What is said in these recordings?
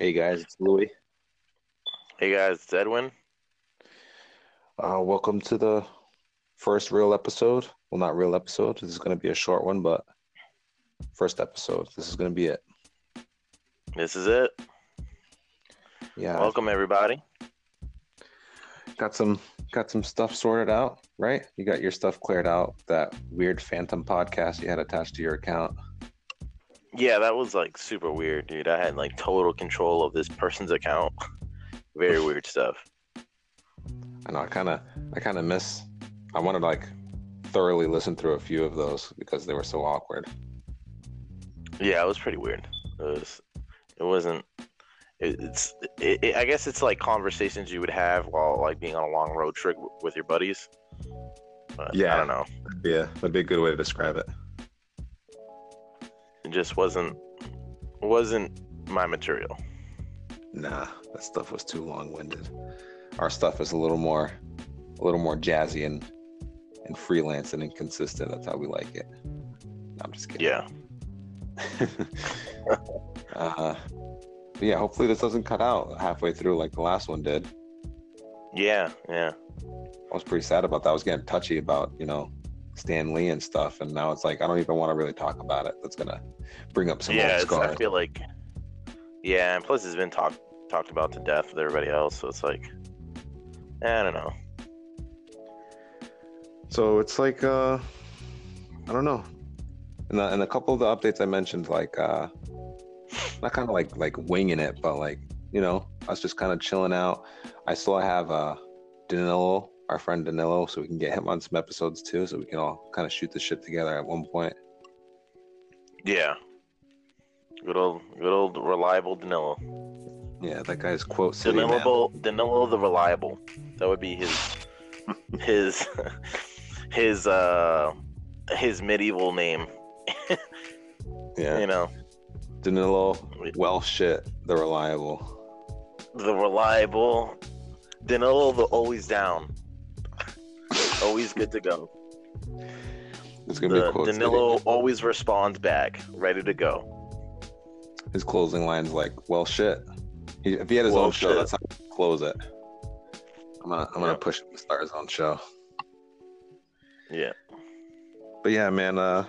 Hey guys, it's Louis. Hey guys, it's Edwin. Uh, welcome to the first real episode. Well, not real episode. This is going to be a short one, but first episode. This is going to be it. This is it. Yeah. Welcome everybody. Got some got some stuff sorted out, right? You got your stuff cleared out. That weird Phantom podcast you had attached to your account. Yeah, that was like super weird, dude. I had like total control of this person's account. Very weird stuff. I know. I kind of I kind of miss. I want to like thoroughly listen through a few of those because they were so awkward. Yeah, it was pretty weird. It was. It wasn't. It, it's. It, it, I guess it's like conversations you would have while like being on a long road trip with your buddies. But Yeah. I don't know. Yeah, that'd be a good way to describe it. It just wasn't. Wasn't my material. Nah, that stuff was too long-winded. Our stuff is a little more, a little more jazzy and and freelance and inconsistent. That's how we like it. No, I'm just kidding. Yeah. uh, yeah, hopefully this doesn't cut out halfway through like the last one did. Yeah. Yeah. I was pretty sad about that. I was getting touchy about you know Stan Lee and stuff, and now it's like I don't even want to really talk about it. That's gonna bring up some yeah. scars. I feel like. Yeah, and plus it's been talked talked about to death with everybody else, so it's like. I don't know. So it's like uh I don't know. And, the, and a couple of the updates I mentioned, like uh not kind of like like winging it, but like you know, I was just kind of chilling out. I still have uh Danilo, our friend Danilo, so we can get him on some episodes too, so we can all kind of shoot the shit together at one point. Yeah. Good old, good old reliable Danilo. Yeah, that guy's quote. Danilo, Danilo the reliable. That would be his, his, his, uh, his medieval name. Yeah, You know, Danilo, well shit, the reliable. the reliable. Danilo the always down. Always good to go. It's gonna be The quote city. Danilo always responds back, ready to go. His closing line's like, "Well, shit." He, if he had his Well, own show, shit. that's how he close it. I'm gonna, I'm gonna push him to start his own show. Yeah. But yeah, man. Uh,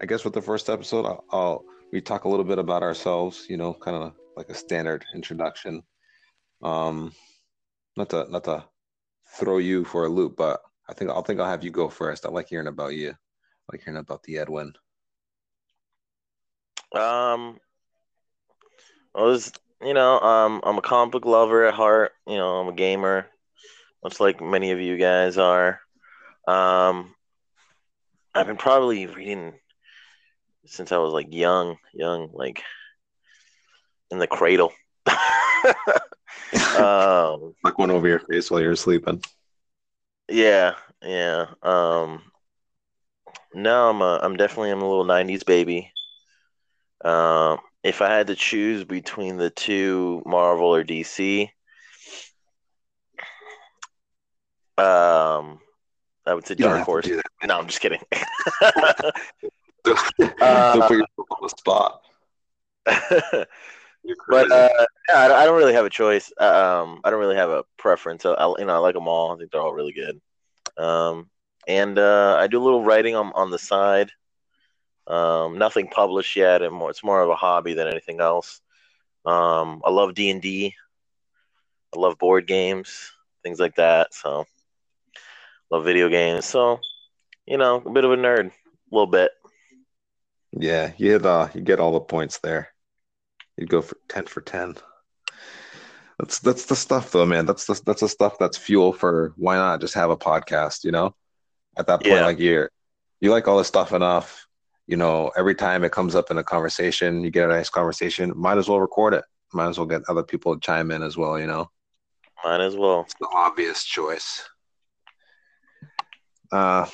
I guess with the first episode, I'll, I'll we talk a little bit about ourselves. You know, kind of like a standard introduction. Um, not to not to throw you for a loop, but I think I'll think I'll have you go first. I like hearing about you. I like hearing about the Edwin. Um, I was, you know, um, I'm a comic book lover at heart. You know, I'm a gamer, much like many of you guys are. Um, I've been probably reading since I was like young, young, like in the cradle. um, Like one over your face while you're sleeping. yeah, yeah. Um, no, I'm a, I'm definitely I'm a little '90s baby. Um, if I had to choose between the two, Marvel or DC, um, I would say You Dark Horse. No, I'm just kidding. Uh, Don't put yourself on the spot. You're but uh, yeah, I don't, I don't really have a choice. Um, I don't really have a preference. I, I- you know, I like them all. I think they're all really good. Um, and uh, I do a little writing on on the side. Um, nothing published yet, and more, it's more of a hobby than anything else. Um, I love D and D. I love board games, things like that. So, love video games. So, you know, a bit of a nerd, a little bit. Yeah, you hit, uh, you get all the points there. You'd go for ten for ten. That's that's the stuff though, man. That's the that's the stuff that's fuel for why not just have a podcast, you know? At that point, Yeah. like you're you like all this stuff enough, you know, every time it comes up in a conversation, you get a nice conversation, might as well record it. Might as well get other people to chime in as well, you know. Might as well. It's the obvious choice. Uh,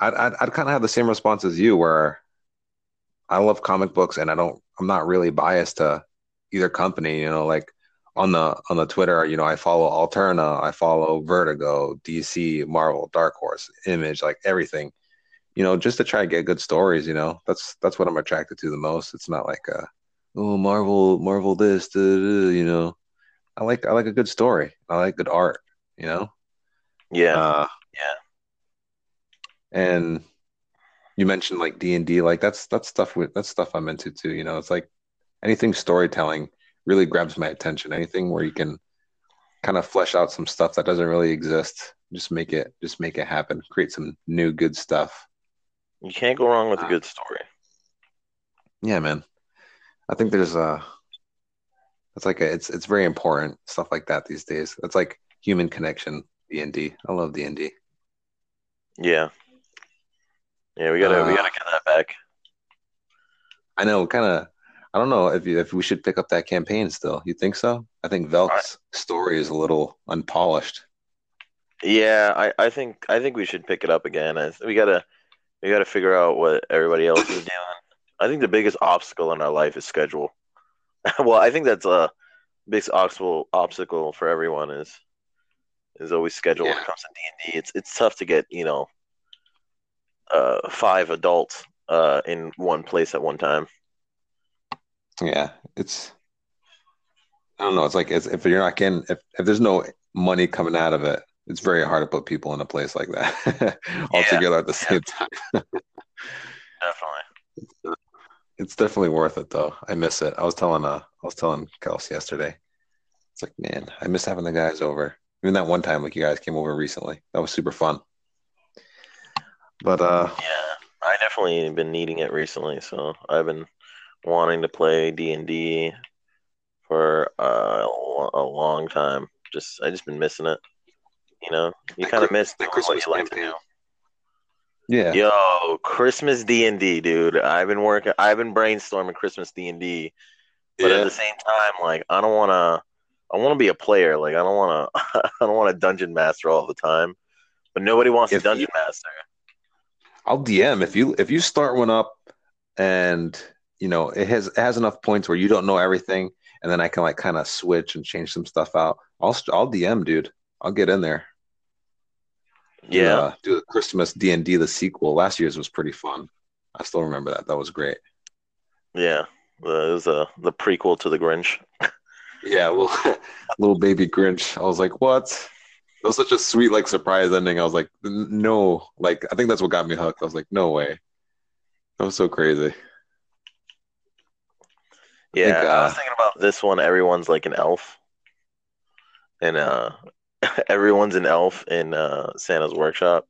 I'd I'd, I'd kind of have the same response as you, where I love comic books, and I don't. I'm not really biased to either company. You know, like on the on the Twitter, you know, I follow Alterna, I follow Vertigo, DC, Marvel, Dark Horse, Image, like everything. You know, just to try to get good stories. You know, that's that's what I'm attracted to the most. It's not like a oh Marvel, Marvel this, da, da, you know. I like I like a good story. I like good art, you know. Yeah, Uh, yeah, and you mentioned like D and D, like that's that's stuff with that's stuff I'm into too. You know, it's like anything storytelling really grabs my attention. Anything where you can kind of flesh out some stuff that doesn't really exist, just make it just make it happen. Create some new good stuff. you can't go wrong with a Uh, good story. Yeah, man. I think there's a. it's like a, it's it's very important stuff like that these days. It's like human connection. D and D. I love D and D. Yeah, yeah, we gotta we Uh, gotta get that back. I know, kind of. I don't know if you, if we should pick up that campaign still. You think so? I think Velk's story is a little unpolished. yeah, I, I think I think we should pick it up again. I, we gotta we gotta figure out what everybody else is doing. I think the biggest obstacle in our life is schedule. well, I think that's a biggest obstacle obstacle for everyone is is always schedule when it comes to D and D. It's it's tough to get you know uh five adults uh in one place at one time. yeah. It's I don't know. It's like it's, if you're not getting if if there's no money coming out of it, it's very hard to put people in a place like that all Yeah, together at the yeah, same time. definitely. It's definitely worth it though. I miss it. I was telling uh I was telling Kels yesterday. It's like, man, I miss having the guys over. Even that one time like you guys came over recently. That was super fun. But uh Yeah, I definitely been needing it recently. So I've been wanting to play D and D for uh, a a long time. Just I just been missing it. You know, you kind of Chri- miss that doing what Christmas you like to do. Yeah. Yo, Christmas D and D, dude. I've been working. I've been brainstorming Christmas D and D, but at the same time, like I don't want to. I want to be a player. Like I don't want to. I don't want to dungeon master all the time. But nobody wants to If you dungeon master. I'll DM if you if you start one up and you know it has it has enough points where you don't know everything and then I can like kind of switch and change some stuff out. I'll I'll DM, dude. I'll get in there. Yeah, the do the Christmas D and D the sequel. Last year's was pretty fun. I still remember that. That was great. yeah. The, it was uh, the prequel to the Grinch. Yeah, little little baby Grinch. I was like, what? That was such a sweet like surprise ending. I was like, no. Like I think that's what got me hooked. I was like, no way. That was so crazy. I think Yeah, I was uh thinking about this one. Everyone's like an elf, and uh, everyone's an elf in uh, Santa's workshop,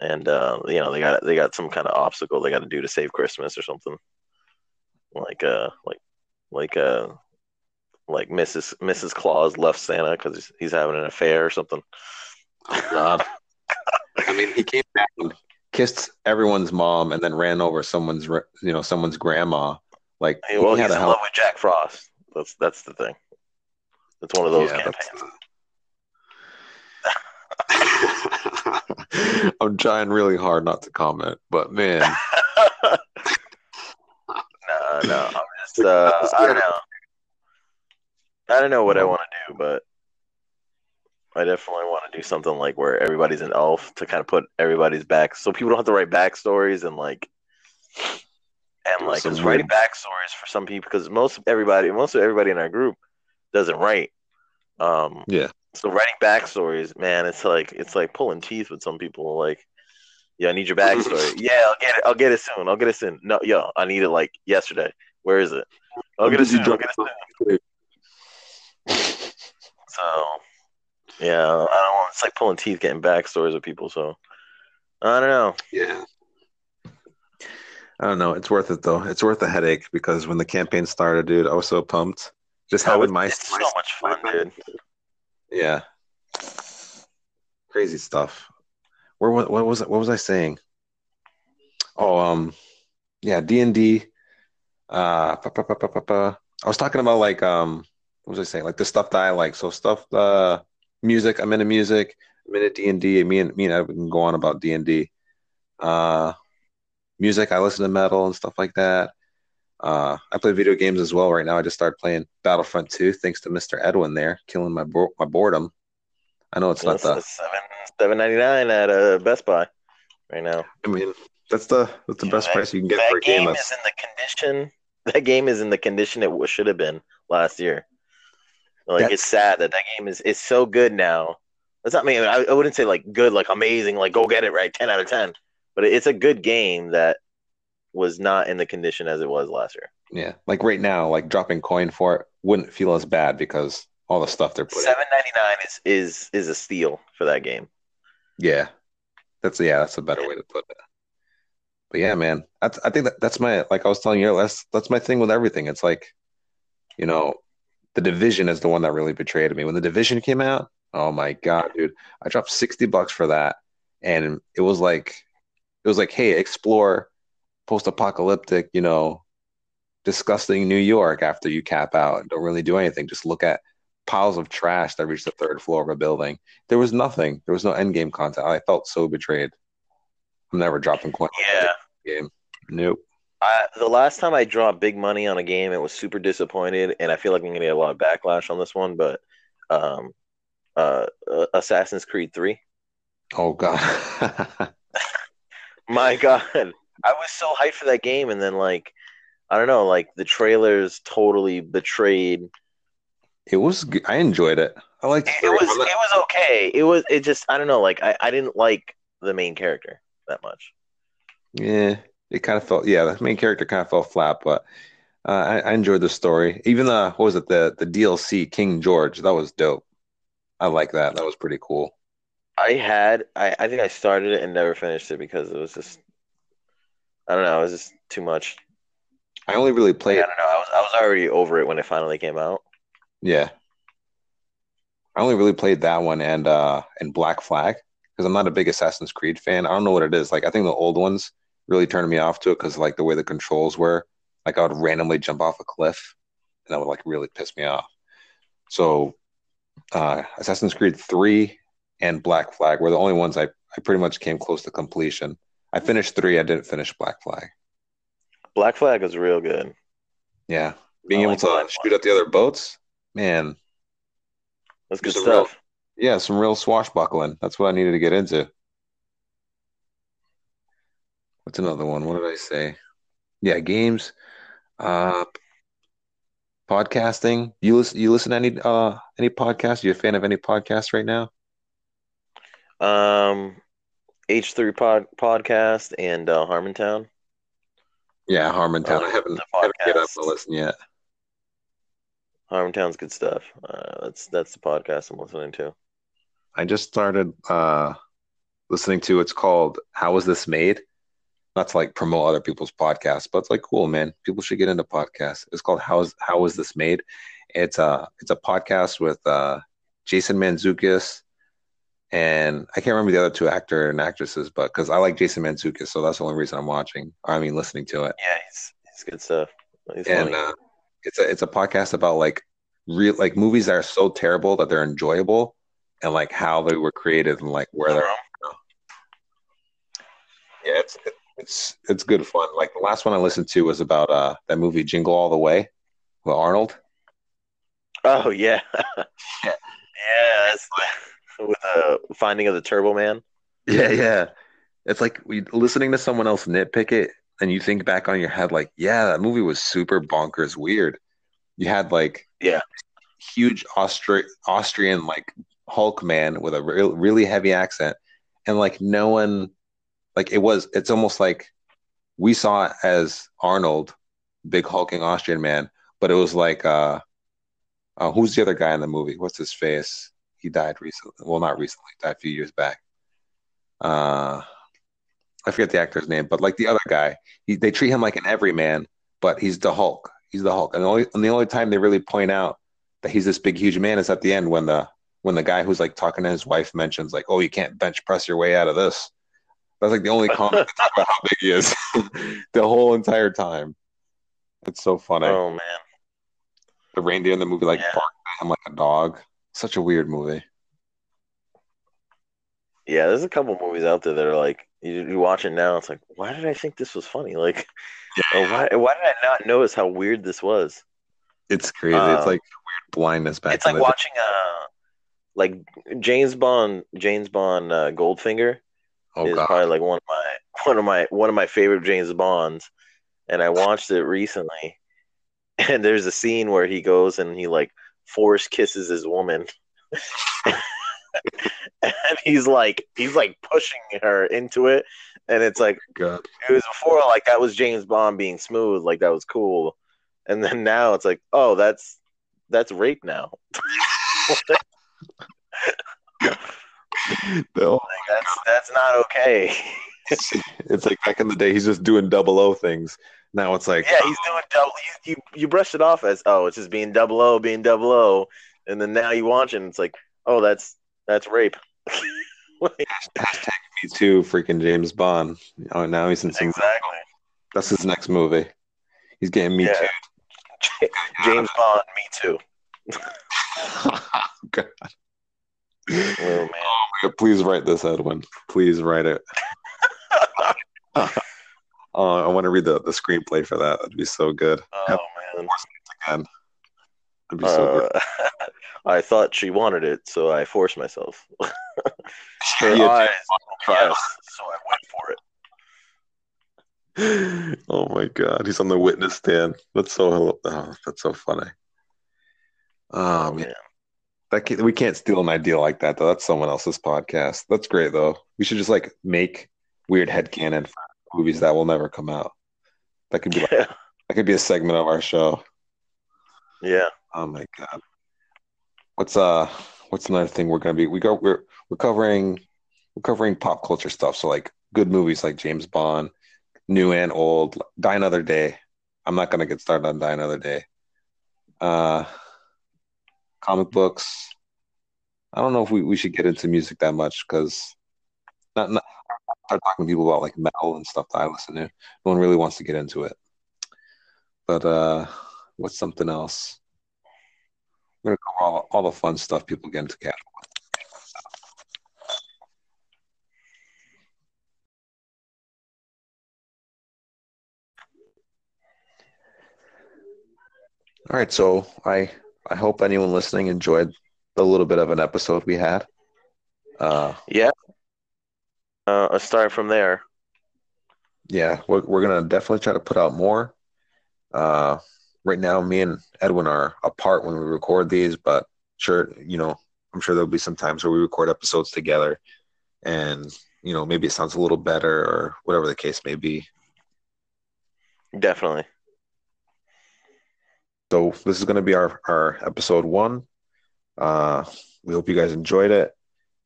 and uh, you know they got they got some kind of obstacle they got to do to save Christmas or something. Like uh, like like uh, like Mrs. Mrs. Claus left Santa because he's, he's having an affair or something. oh god. I mean, he came back and kissed everyone's mom and then ran over someone's you know someone's grandma. Like Hey, well, he had he's in hell. love with Jack Frost. That's that's the thing. It's one of those Yeah, campaigns. I'm trying really hard not to comment, but man, no, no, I'm just uh, I don't know. I don't know what I want to do, but I definitely want to do something like where everybody's an elf to kind of put everybody's back, so people don't have to write backstories and like and like because writing backstories for some people because most everybody most of everybody in our group doesn't write. Um, Yeah, so writing backstories, man, it's like it's like pulling teeth with some people. Like, yeah, I need your backstory. Yeah, I'll get it. I'll get it soon. I'll get it soon. No, yo, I need it like yesterday. Where is it? I'll get it soon. I'll get it soon. So yeah, I don't want. It's like pulling teeth getting backstories with people. So I don't know. Yeah, I don't know. It's worth it though. It's worth the headache because when the campaign started, dude, I was so pumped. Just Oh, having it's, my, it's my so much fun, dude. yeah, crazy stuff. Where what, what was it? What was I saying? Oh, um, yeah, D and D. Uh, pa- pa- pa. I was talking about like um, what was I saying? Like the stuff that I like. So stuff, uh, music. I'm into music. I'm into D and D. Me and me and I can go on about D and D. Uh, music. I listen to metal and stuff like that. Uh, I play video games as well right now. I just started playing Battlefront 2 thanks to Mr. Edwin there, killing my bo- my boredom. I know it's not the. seven seven ninety nine at uh, Best Buy right now. I mean, that's the that's the Yeah, best that, price you can get for a game. game is in the condition that game is in the condition it should have been last year. Like That's- it's sad that that game is is so good now. That's not I mean I, I wouldn't say like good, like amazing, like go get it right, ten out of ten. But it's a good game that was not in the condition as it was last year. Yeah, like right now, like dropping coin for it wouldn't feel as bad because all the stuff they're putting. Seven ninety nine is is is a steal for that game. Yeah, that's yeah, that's a better way to put it. But yeah, man, that's I think that that's my like I was telling you earlier, that's that's my thing with everything. It's like, you know, the division is the one that really betrayed me. When the division came out, oh my god, dude, I dropped sixty bucks for that, and it was like, it was like, hey, explore post-apocalyptic, you know, disgusting New York after you cap out and don't really do anything. Just look at piles of trash that reach the third floor of a building. There was nothing. There was no end game content. I felt so betrayed. I'm never dropping coin on Yeah. game. Nope. I, the last time I dropped big money on a game, it was super disappointed, and I feel like I'm gonna get a lot of backlash on this one. But um, uh, uh, Assassin's Creed Three, Oh god. my God, I was so hyped for that game, and then like, I don't know, like the trailers totally betrayed. it was. I enjoyed it. I liked. It, it was it was okay. It was it just I don't know, like I, I didn't like the main character that much. Yeah, it kind of felt. Yeah, the main character kind of fell flat, but uh, I, I enjoyed the story. Even the what was it? The the DLC King George. That was dope. I like that. That was pretty cool. I had I, I think I started it and never finished it because it was just I don't know, it was just too much. I only really played. I don't know. I was I was already over it when it finally came out. Yeah. I only really played that one and uh and Black Flag because I'm not a big Assassin's Creed fan. I don't know what it is. Like I think the old ones really turned me off to it because like the way the controls were, like I would randomly jump off a cliff and that would like really piss me off. So uh Assassin's Creed 3 and Black Flag were the only ones I, I pretty much came close to completion. I finished three, I didn't finish Black Flag. Black Flag was real good. Yeah. Being able to shoot at the other boats, man, That's good a real- stuff. Yeah, some real swashbuckling. That's what I needed to get into. What's another one? What did I say? Yeah, games, uh, podcasting. You listen? You listen to any uh any podcast? You a fan of any podcast right now? Um H3 pod, podcast and uh, Harmontown. Yeah, Harmontown. Oh, I haven't, haven't get up to listen yet. Harmontown's good stuff. Uh, that's that's the podcast I'm listening to. I just started uh listening to. It's called "How Was This Made?" Not to like promote other people's podcasts, but it's like cool, man. People should get into podcasts. It's called "How is How Was This Made?" It's a it's a podcast with uh Jason Mantzoukas and I can't remember the other two actor and actresses, but because I like Jason Mantzoukas, so that's the only reason I'm watching. I mean, listening to it. Yeah, he's he's good stuff. He's and uh, it's a it's a podcast about like real like movies that are so terrible that they're enjoyable and like how they were created and like where they're yeah it's it's it's good fun like the last one i listened to was about uh that movie jingle all the way with arnold Oh yeah, Yeah. That's with the finding of the Turbo Man. yeah yeah it's like we listening to someone else nitpick it and you think back on your head like yeah that movie was super bonkers weird you had like Yeah. huge Austri- austrian like hulk man with a real really heavy accent and like no one like it was it's almost like we saw it as arnold big hulking austrian man but it was like uh, uh who's the other guy in the movie what's his face he died recently well not recently died a few years back uh I forget the actor's name, but like the other guy, he, they treat him like an everyman, but he's the Hulk. He's the Hulk, and the only and the only time they really point out that he's this big, huge man is at the end when the when the guy who's like talking to his wife mentions like, "Oh, you can't bench press your way out of this." That's like the only comment about how big he is the whole entire time. It's so funny. Oh man, The reindeer in the movie like Yeah. barked at him like a dog. Such a weird movie. yeah. There's a couple movies out there that are like you, you watch it now. It's like, why did I think this was funny? Like, or why why did I not notice how weird this was? It's crazy. Um, it's like weird blindness back. it's like the day. watching uh like James Bond James Bond uh, Goldfinger Oh is god. probably like one of my one of my one of my favorite James Bonds, and I watched it recently, and there's a scene where he goes and he like force kisses his woman. and he's like he's like pushing her into it and it's like oh, God. it was before like that was James Bond being smooth, like that was cool. And then now it's like, oh, that's that's rape now. No, oh Like, that's that's not okay. it's like back in the day, he's just doing double O things. Now it's like, Yeah, he's doing double. You, you you brushed it off as oh, it's just being double O, being double O, and then now you watch it, and it's like, oh, that's that's rape. Like, hashtag me too, freaking James Bond. Oh, now he's in some. exactly. That's his next movie. He's getting me Yeah. James Bond, me too. too. Oh, God. Oh man. Please write this, Edwin. Please write it. Uh, I want to read the, the screenplay for that. That'd be so good. Oh man. Again. That'd be so Uh, I thought she wanted it, so I forced myself. Her. Yeah, eyes, yes, so I went for it. oh my god, he's on the witness stand. That's so oh, that's so funny. Oh, Oh man. That can, we can't steal an idea like that though. That's someone else's podcast. That's great though. We should just like make weird headcanon for movies that will never come out. That could be like, Yeah. that could be a segment of our show. yeah. Oh my god. What's uh what's another thing we're gonna be we go we're we're covering we're covering pop culture stuff. So like good movies like James Bond, new and old, Die Another Day. I'm not gonna get started on Die Another Day. Uh comic books. I don't know if we, we should get into music that much because not, not start talking to people about like metal and stuff that I listen to. No one really wants to get into it. But uh what's something else? We're gonna cover all, all the fun stuff people get into casual. All right, so I I hope anyone listening enjoyed the little bit of an episode we had. Uh, Yeah. Uh, let's start from there. yeah, we're we're gonna definitely try to put out more. Uh, right now, me and Edwin are apart when we record these, but sure, you know, I'm sure there'll be some times where we record episodes together, and you know, maybe it sounds a little better or whatever the case may be. Definitely. So this is gonna be our our episode one. Uh, we hope you guys enjoyed it,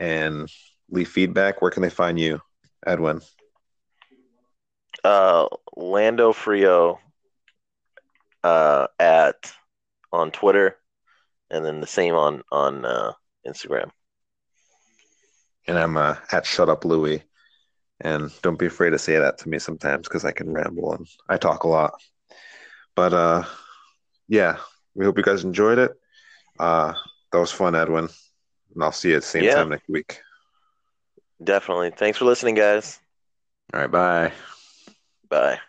and leave feedback. Where can they find you, Edwin? Uh, Lando Frio uh, at on Twitter, and then the same on on uh, Instagram. and I'm uh, at Shut Up Louie. And don't be afraid to say that to me sometimes because I can ramble and I talk a lot. But uh, yeah, we hope you guys enjoyed it. Uh, that was fun, Edwin. And I'll see you at the same Yeah. time next week. Definitely. Thanks for listening, guys. All right, bye. Bye.